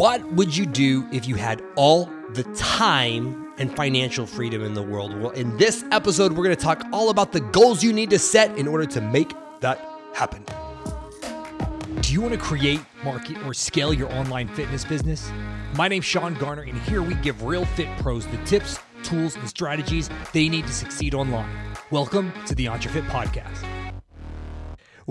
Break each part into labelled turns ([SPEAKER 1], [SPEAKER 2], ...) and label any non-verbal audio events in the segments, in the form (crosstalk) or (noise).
[SPEAKER 1] What would you do if you had all the time and financial freedom in the world? Well, in this episode, we're going to talk all about the goals you need to set in order to make that happen.
[SPEAKER 2] Do you want to create, market, or scale your online fitness business? My name's Sean Garner, and here we give real fit pros the tips, tools, and strategies they need to succeed online. Welcome to the EntreFit Podcast.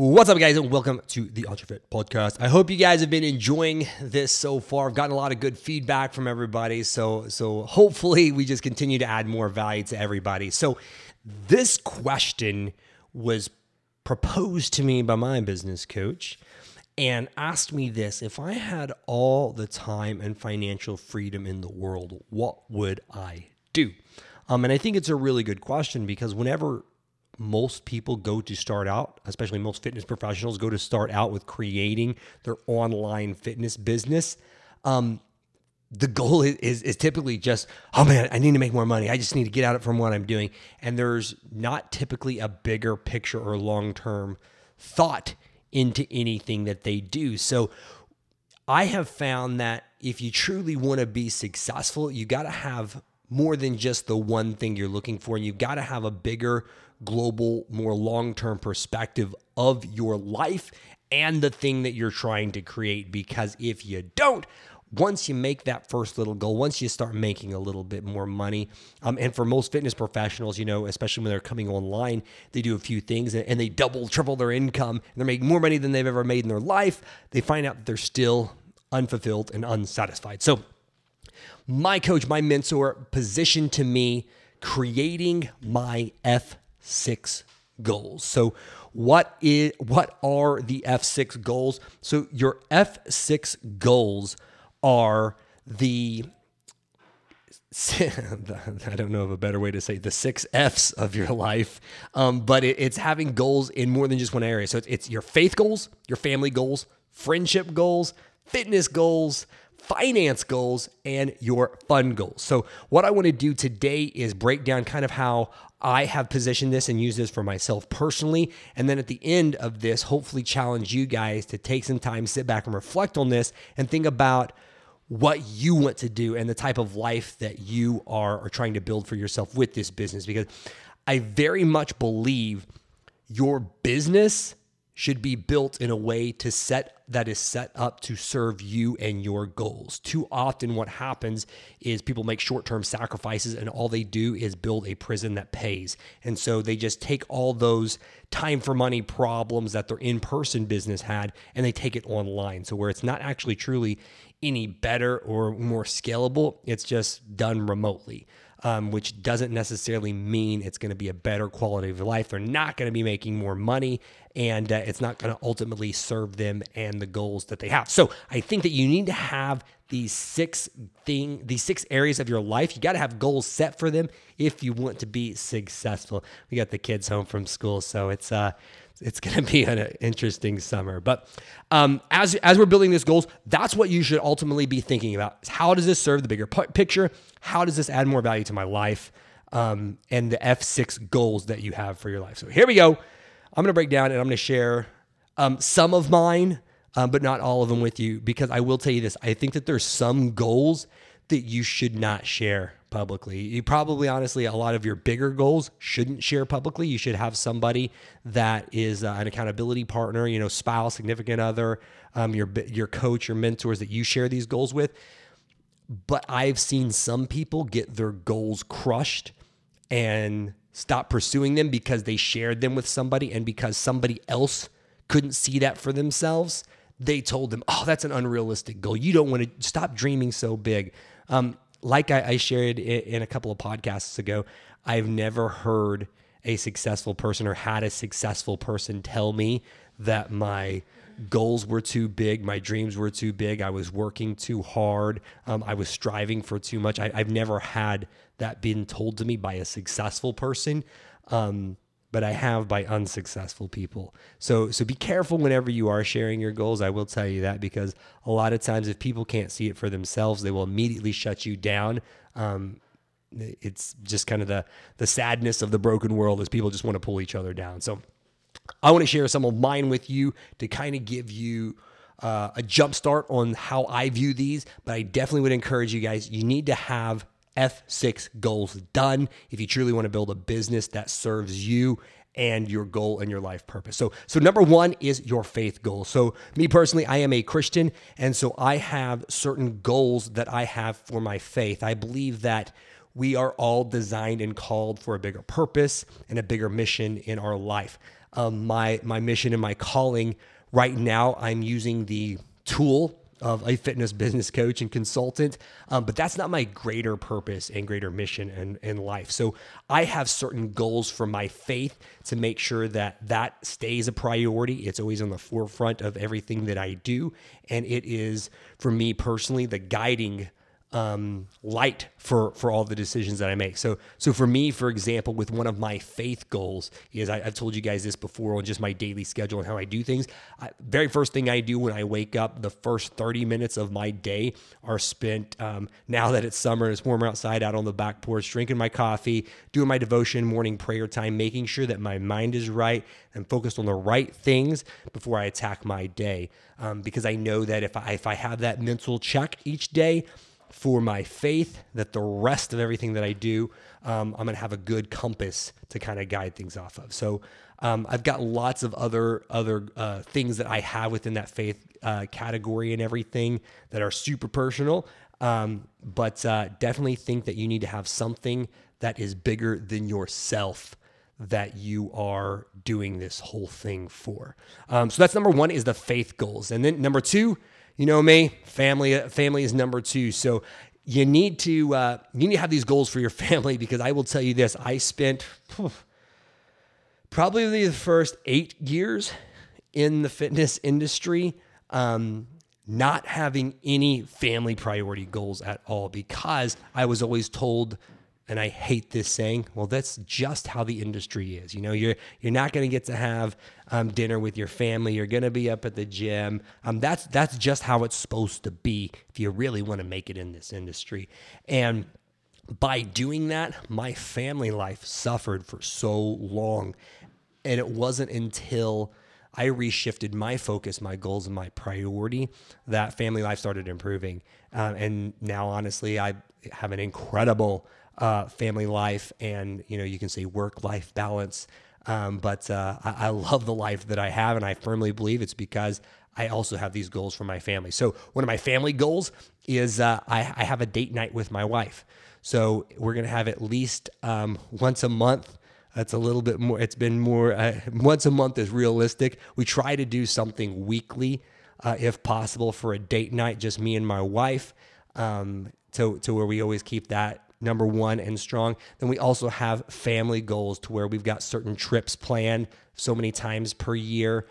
[SPEAKER 1] What's up, guys, and welcome to the EntreFit podcast. I hope you guys have been enjoying this so far. I've gotten a lot of good feedback from everybody, so so hopefully we just continue to add more value to everybody. So this question was proposed to me by my business coach and asked me this if I had all the time and financial freedom in the world, what would I do? Um, and I think it's a really good question because whenever most people go to start out, especially most fitness professionals go to start out with creating their online fitness business. Um, the goal is, is, is typically just, oh man, I need to make more money. I just need to get out of from what I'm doing. And there's not typically a bigger picture or long term thought into anything that they do. So I have found that if you truly want to be successful, you got to have more than just the one thing you're looking for. And you've got to have a bigger global, more long term perspective of your life and the thing that you're trying to create. Because if you don't, once you make that first little goal, once you start making a little bit more money, um, and for most fitness professionals, you know, especially when they're coming online, they do a few things and, and they double, triple their income, and they're making more money than they've ever made in their life. They find out that they're still unfulfilled and unsatisfied. So, my coach, my mentor, positioned to me creating my F six goals. So what is what are the F6 goals? So your F6 goals are the (laughs) I don't know of a better way to say the six F's of your life, um, but it, it's having goals in more than just one area. So it's, it's your faith goals, your family goals, friendship goals, fitness goals, finance goals, and your fun goals. So, what I want to do today is break down kind of how I have positioned this and use this for myself personally. And then at the end of this, hopefully challenge you guys to take some time, sit back and reflect on this and think about what you want to do and the type of life that you are, are trying to build for yourself with this business. Because I very much believe your business should be built in a way to set that is set up to serve you and your goals. Too often what happens is people make short-term sacrifices and all they do is build a prison that pays. And so they just take all those time for money problems that their in-person business had and they take it online. So where it's not actually truly any better or more scalable, it's just done remotely um, which doesn't necessarily mean it's going to be a better quality of life. They're not going to be making more money, and uh, it's not going to ultimately serve them and the goals that they have. So I think that you need to have these six thing, these six areas of your life. You got to have goals set for them if you want to be successful. We got the kids home from school, so it's uh, it's going (laughs) to be an interesting summer. But um, as as we're building these goals, that's what you should ultimately be thinking about. How does this serve the bigger p- picture? How does this add more value to my life? Um, and the F6 goals that you have for your life. So here we go. I'm going to break down and I'm going to share um, some of mine, um, but not all of them with you because I will tell you this. I think that there's some goals that you should not share publicly. You probably, honestly, a lot of your bigger goals shouldn't share publicly. You should have somebody that is uh, an accountability partner, you know, spouse, significant other, um, your your coach, your mentors that you share these goals with. But I've seen some people get their goals crushed and stop pursuing them because they shared them with somebody and because somebody else couldn't see that for themselves. They told them, "Oh, that's an unrealistic goal. You don't want to stop dreaming so big." Um, like I, I shared in a couple of podcasts ago, I've never heard a successful person or had a successful person tell me that my goals were too big, my dreams were too big, I was working too hard, um, I was striving for too much. I, have never had that been told to me by a successful person. Um, but I have by unsuccessful people. So so be careful whenever you are sharing your goals. I will tell you that because a lot of times if people can't see it for themselves, they will immediately shut you down. Um, it's just kind of the the sadness of the broken world as people just want to pull each other down. So I want to share some of mine with you to kind of give you uh, a jump start on how I view these, but I definitely would encourage you guys. You need to have F6 goals done if you truly want to build a business that serves you and your goal and your life purpose. So so number 1 is your faith goal. So me personally, I am a Christian and so I have certain goals that I have for my faith. I believe that we are all designed and called for a bigger purpose and a bigger mission in our life. Um, my my mission and my calling right now, I'm using the tool of a fitness business coach and consultant. Um, but that's not my greater purpose and greater mission in, in life. So I have certain goals for my faith to make sure that that stays a priority. It's always on the forefront of everything that I do. And it is, for me personally, the guiding um, light for for all the decisions that I make. So so for me, for example, with one of my faith goals is I, have told you guys this before on just my daily schedule and how I do things. I, very first thing I do when I wake up, the first thirty minutes of my day are spent. Um, now that it's summer and it's warmer outside, out on the back porch, drinking my coffee, doing my devotion, morning prayer time, making sure that my mind is right and focused on the right things before I attack my day. Um, because I know that if I if I have that mental check each day for my faith, that the rest of everything that I do, um, I'm going to have a good compass to kind of guide things off of. So um, I've got lots of other other uh, things that I have within that faith uh, category and everything that are super personal. Um, but uh, definitely think that you need to have something that is bigger than yourself that you are doing this whole thing for. Um, so that's number one is the faith goals, and then number two you know me, family family is number two. So you need to uh, you need to have these goals for your (laughs) family because I will tell you this: I spent probably the first eight years in the fitness industry. Um, not having any family priority goals at all because I was always told and I hate this saying, well, that's just how the industry is. You know, you're you're not going to get to have um, dinner with your family. You're going to be up at the gym. Um, that's that's just how it's supposed to be if you really want to make it in this industry. And by doing that, my family life suffered for so long, and it wasn't until I reshifted my focus, my goals, and my priority that family life started improving. Uh, and now, honestly, I have an incredible uh, family life and you know you can say work life balance. Um, but uh, I, I love the life that I have, and I firmly believe it's because I also have these goals for my family. So one of my family goals is uh, I, I, have a date night with my wife. So we're gonna have at least um, once a month. That's a little bit more. It's been more. Uh, once a month is realistic. We try to do something weekly, uh, if possible, for a date night, just me and my wife, um, to to where we always keep that number one and strong. Then we also have family goals to where we've got certain trips planned so many times per year.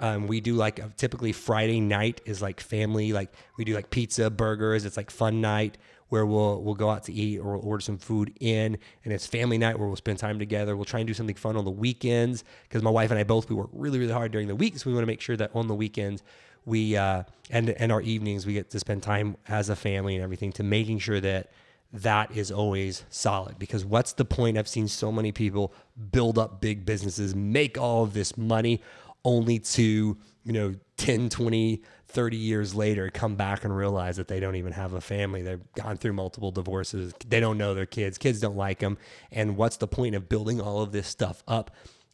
[SPEAKER 1] Um, we do like a, typically Friday night is like family, like we do like pizza, burgers. It's like fun night where we'll we'll go out to eat or we'll order some food in, and it's family night where we'll spend time together. We'll try and do something fun on the weekends because my wife and I both we work really really hard during the week, so we want to make sure that on the weekends we uh, and and our evenings we get to spend time as a family and everything to making sure that that is always solid because what's the point? I've seen so many people build up big businesses, make all of this money only to, you know, 10, 20, 30 years later come back and realize that they don't even have a family. They've gone through multiple divorces. They don't know their kids. Kids don't like them. And what's the point of building all of this stuff up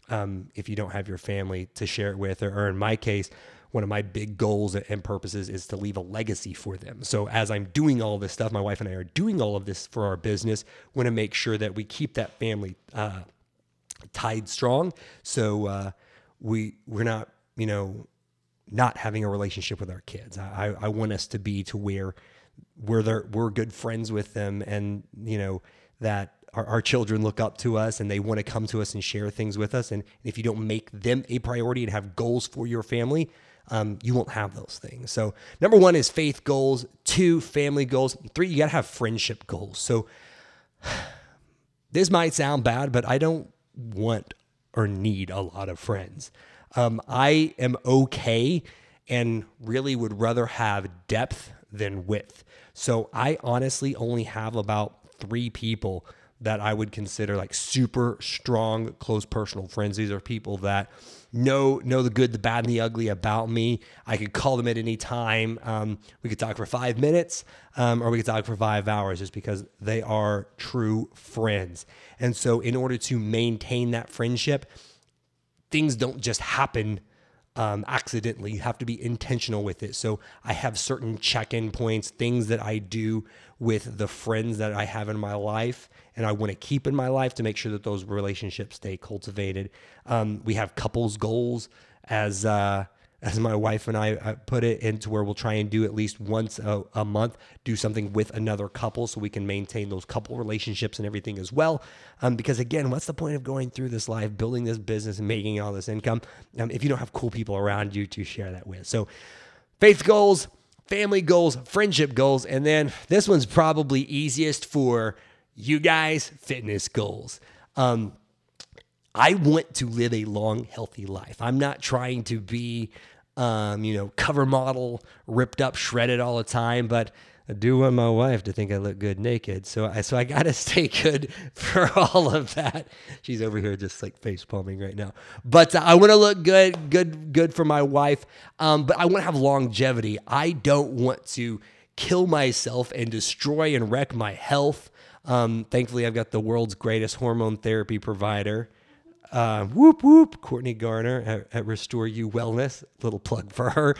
[SPEAKER 1] um, if you don't have your family to share it with? Or, or in my case, one of my big goals and purposes is to leave a legacy for them. So as I'm doing all this stuff, my wife and I are doing all of this for our business. Want to make sure that we keep that family uh, tied strong. So uh, we we're not you know not having a relationship with our kids. I, I want us to be to where we're there, we're good friends with them, and you know that our, our, children look up to us and they want to come to us and share things with us. And if you don't make them a priority and have goals for your family, um, you won't have those things. So, number one is faith goals, two, family goals, three, you got to have friendship goals. So, (sighs) this might sound bad, but I don't want or need a lot of friends. Um, I am okay and really would rather have depth than width. So, I honestly only have about three people that I would consider like super strong, close personal friends. These are people that know know the good, the bad, and the ugly about me. I could call them at any time. Um, we could talk for five minutes, um, or we could talk for five hours, just because they are true friends. And so, in order to maintain that friendship, things don't just happen um, accidentally. You have to be intentional with it. So I have certain check in points, things that I do with the friends that I have in my life and I want to keep in my life to make sure that those relationships stay cultivated. Um, we have couples goals as, uh, as my wife and I put it into where we'll try and do at least once a, a, month, do something with another couple so we can maintain those couple relationships and everything as well. Um, because again, what's the point of going through this life, building this business and making all this income um, if you don't have cool people around you to share that with? So, faith goals, family goals, friendship goals, and then this one's probably easiest for you guys, fitness goals. Um, I want to live a long, healthy life. I'm not trying to be, um, you know, cover model, ripped up, shredded all the time, but I do want my wife to think I look good naked. So I, so I got to (laughs) stay good for all of that. She's over here just like face palming right now. But I want to look good, good, good for my wife. Um, but I want to have longevity. I don't want to kill myself and destroy and wreck my health. Um, thankfully, I've got the world's greatest hormone therapy provider uh, whoop whoop, Courtney Garner at, at, Restore You Wellness. Little plug for her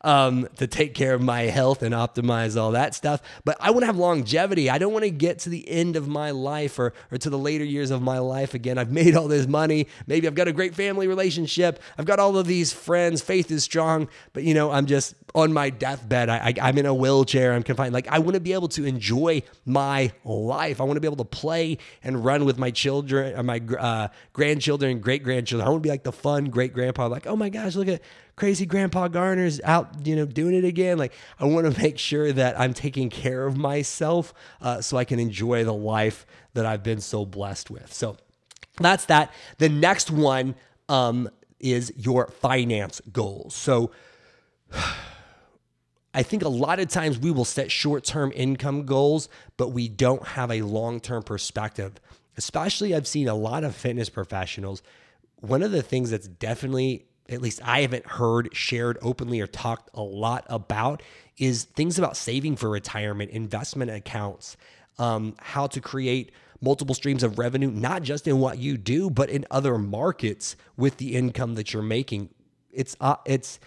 [SPEAKER 1] um, to take care of my health and optimize all that stuff. But I want to have longevity. I don't want to get to the end of my life or, or to the later years of my life again. I've made all this money. Maybe I've got a great family relationship. I've got all of these friends. Faith is strong. But, you know, I'm just on my deathbed. I, I, am in a wheelchair. I'm confined. Like, I want to be able to enjoy my life. I want to be able to play and run with my children or my uh, grandchildren great grandchildren. I want to be like the fun great grandpa. Like, oh my gosh, look at crazy grandpa Garner's out, you know, doing it again. Like I want to make sure that I'm taking care of myself uh, so I can enjoy the life that I've been so blessed with. So that's that. The next one um, is your finance goals. So (sighs) I think a lot of times we will set short term income goals, but we don't have a long term perspective. Especially, I've seen a lot of fitness professionals. One of the things that's definitely at least I haven't heard shared openly or talked a lot about is things about saving for retirement, investment accounts, um, how to create multiple streams of revenue, not just in what you do, but in other markets with the income that you're making. It's uh, it's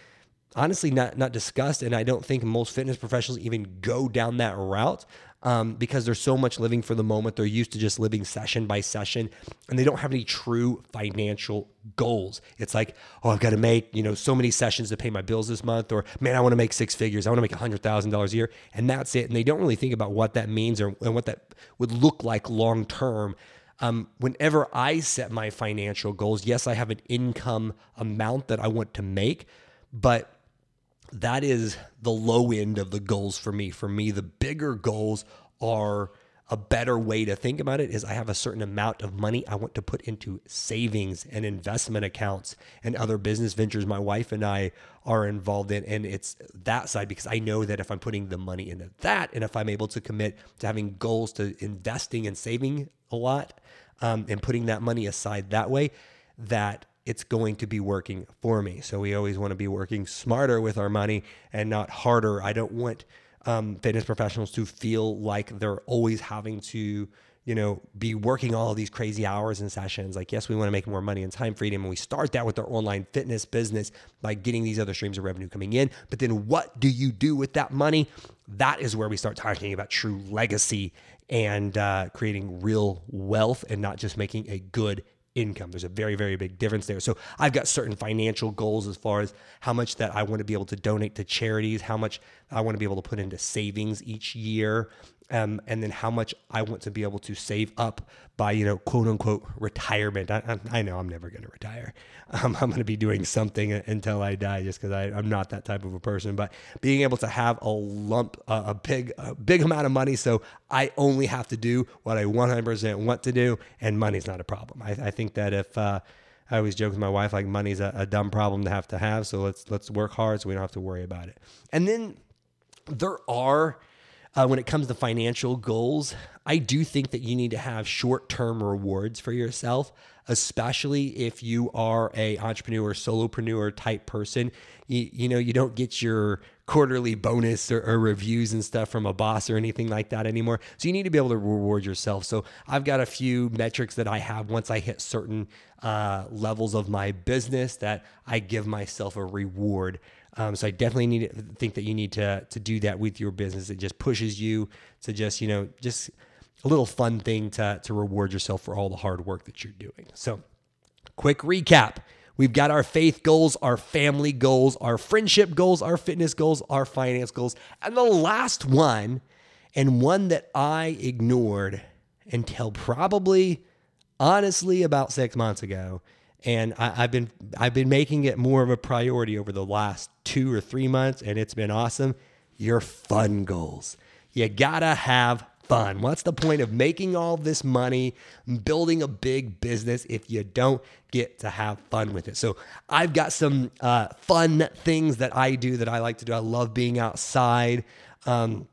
[SPEAKER 1] honestly not not discussed, and I don't think most fitness professionals even go down that route um, because there's so much living for the moment. They're used to just living session by session and they don't have any true financial goals. It's like, oh, I've got to make, you know, so many sessions to pay my bills this month, or man, I want to make six figures. I want to make $100,000 a year. And that's it. And they don't really think about what that means or and what that would look like long term. Um, whenever I set my financial goals, yes, I have an income amount that I want to make, but that is the low end of the goals for me. For me, the bigger goals are a better way to think about it is I have a certain amount of money I want to put into savings and investment accounts and other business ventures my wife and I are involved in. And it's that side because I know that if I'm putting the money into that and if I'm able to commit to having goals to investing and saving a lot um, and putting that money aside that way, that it's going to be working for me. So we always want to be working smarter with our money and not harder. I don't want um, fitness professionals to feel like they're always having to, you know, be working all these crazy hours and sessions. Like, yes, we want to make more money and time freedom. And we start that with our online fitness business by getting these other streams of revenue coming in. But then what do you do with that money? That is where we start talking about true legacy and uh, creating real wealth and not just making a good income. There's a very, very big difference there. So I've got certain financial goals as far as how much that I want to be able to donate to charities, how much I want to be able to put into savings each year, um, and then how much I want to be able to save up by, you know, quote unquote retirement. I, I know I'm never going to retire. (laughs) Um, I'm going to be doing something until I die, just because I'm not that type of a person. But being able to have a lump, uh, a big, a big amount of money, so I only have to do what I 100% want to do, and money's not a problem. I, I think that if uh, I always joke with my wife, like money's a, a dumb problem to have to have, so let's let's work hard so we don't have to worry about it. And then there are uh, when it comes to financial goals, I do think that you need to have short term rewards for yourself, especially if you are a entrepreneur, solopreneur type person. You, you know, you don't get your quarterly bonus or, or, reviews and stuff from a boss or anything like that anymore. So you need to be able to reward yourself. So I've got a few metrics that I have once I hit certain uh, levels of my business that I give myself a reward. Um, so I definitely need to think that you need to to do that with your business. It just pushes you to just you know just a little fun thing to to reward yourself for all the hard work that you're doing. So quick recap. We've got our faith goals, our family goals, our friendship goals, our fitness goals, our finance goals. And the last one, and one that I ignored until probably honestly about six months ago. And I, have been I've been making it more of a priority over the last two or three months, and it's been awesome. Your fun goals. You gotta have fun. What's the point of making all this money, building a big business if you don't get to have fun with it? So I've got some uh, fun things that I do that I like to do. I love being outside. Um,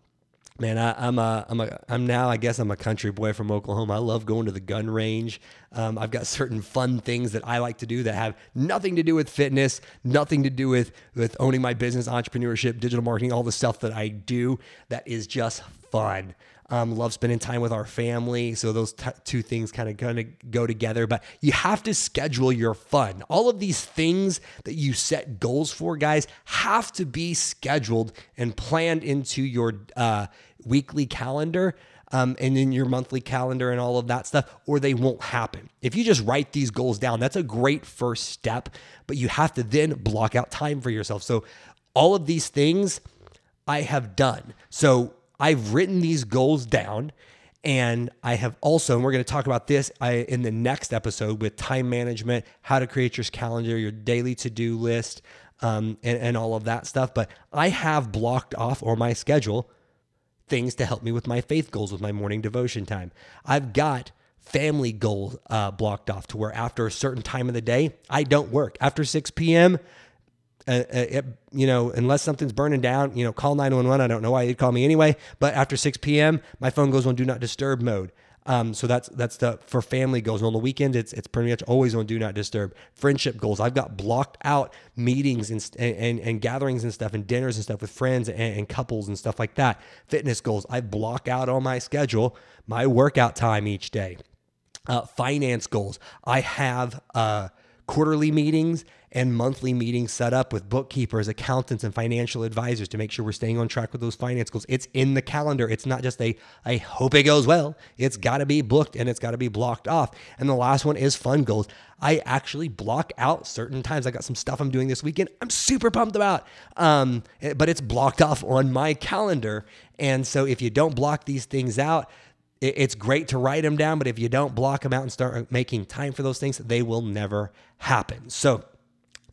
[SPEAKER 1] man, I, am a, I'm a, I'm now, I guess I'm a country boy from Oklahoma. I love going to the gun range. Um, I've got certain fun things that I like to do that have nothing to do with fitness, nothing to do with, with owning my business, entrepreneurship, digital marketing, all the stuff that I do that is just fun. Um, love spending time with our family. So those t- two things kind of kind of go together. But you have to schedule your fun. All of these things that you set goals for, guys, have to be scheduled and planned into your uh, weekly calendar. Um, and in your monthly calendar and all of that stuff, or they won't happen. If you just write these goals down, that's a great first step, but you have to then block out time for yourself. So, all of these things I have done. So, I've written these goals down. And I have also, and we're going to talk about this in the next episode with time management, how to create your calendar, your daily to do list, um, and, and all of that stuff. But I have blocked off or my schedule things to help me with my faith goals, with my morning devotion time. I've got family goals uh, blocked off to where after a certain time of the day, I don't work. After 6 p.m., uh, uh, it, you know, unless something's burning down, you know, call 911. I don't know why you'd call me anyway, but after 6 p.m., my phone goes on do not disturb mode. Um, so that's that's the for family goals. on the weekend, it's it's pretty much always on do not disturb. Friendship goals. I've got blocked out meetings and and, and gatherings and stuff and dinners and stuff with friends and, and couples and stuff like that. Fitness goals. I block out on my schedule my workout time each day. Uh, finance goals. I have uh, quarterly meetings and monthly meetings set up with bookkeepers, accountants, and financial advisors to make sure we're staying on track with those finance goals. It's in the calendar. It's not just a, I hope it goes well. It's got to be booked and it's got to be blocked off. And the last one is fun goals. I actually block out certain times. I got some stuff I'm doing this weekend. I'm super pumped about, um, eh, but it's blocked off on my calendar. And so if you don't block these things out, it's great to write them down, but if you don't block them out and start making time for those things, they will never happen. So,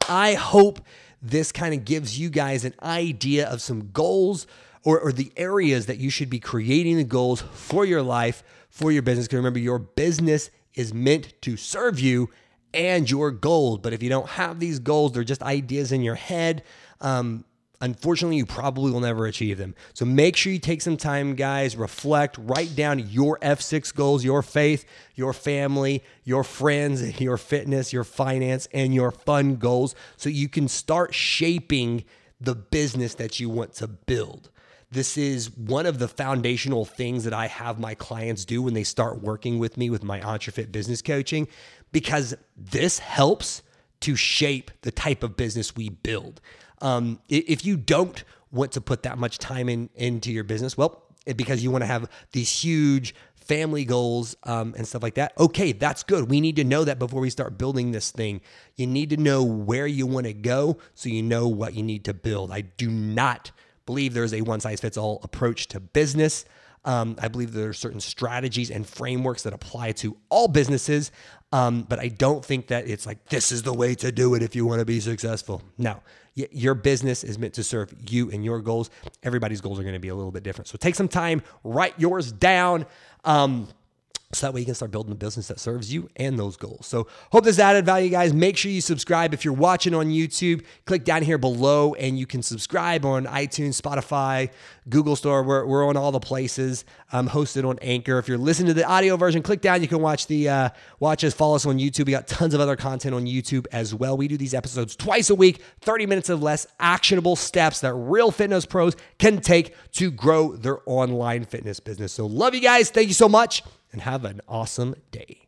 [SPEAKER 1] I hope this kind of gives you guys an idea of some goals or, or the areas that you should be creating the goals for your life, for your business. Because remember, your business is meant to serve you and your goals. But if you don't have these goals, they're just ideas in your head. Um, unfortunately, you probably will never achieve them. So make sure you take some time, guys, reflect, write down your F6 goals, your faith, your family, your friends, (laughs) your fitness, your finance, and your fun goals so you can start shaping the business that you want to build. This is one of the foundational things that I have my clients do when they start working with me with my EntreFit business coaching because this helps to shape the type of business we build. Um, if you don't want to put that much time in into your business, well, because you want to have these huge family goals um, and stuff like that. Okay, that's good. We need to know that before we start building this thing. You need to know where you want to go so you know what you need to build. I do not believe there's a one size fits all approach to business. Um, I believe there are certain strategies and frameworks that apply to all businesses, um, but I don't think that it's like this is the way to do it if you want to be successful. No, your business is meant to serve you and your goals. Everybody's goals are going to be a little bit different. So take some time, write yours down. Um, so that way you can start building a business that serves you and those goals. So hope this added value, guys. Make sure you subscribe if you're watching on YouTube. Click down here below and you can subscribe on iTunes, Spotify, Google Store. We're, we're on all the places. I'm hosted on Anchor. If you're listening to the audio version, click down. You can watch the uh, watch us. Follow us on YouTube. We got tons of other content on YouTube as well. We do these episodes twice a week, 30 minutes of less actionable steps that real fitness pros can take to grow their online fitness business. So love you guys. Thank you so much and have an awesome day.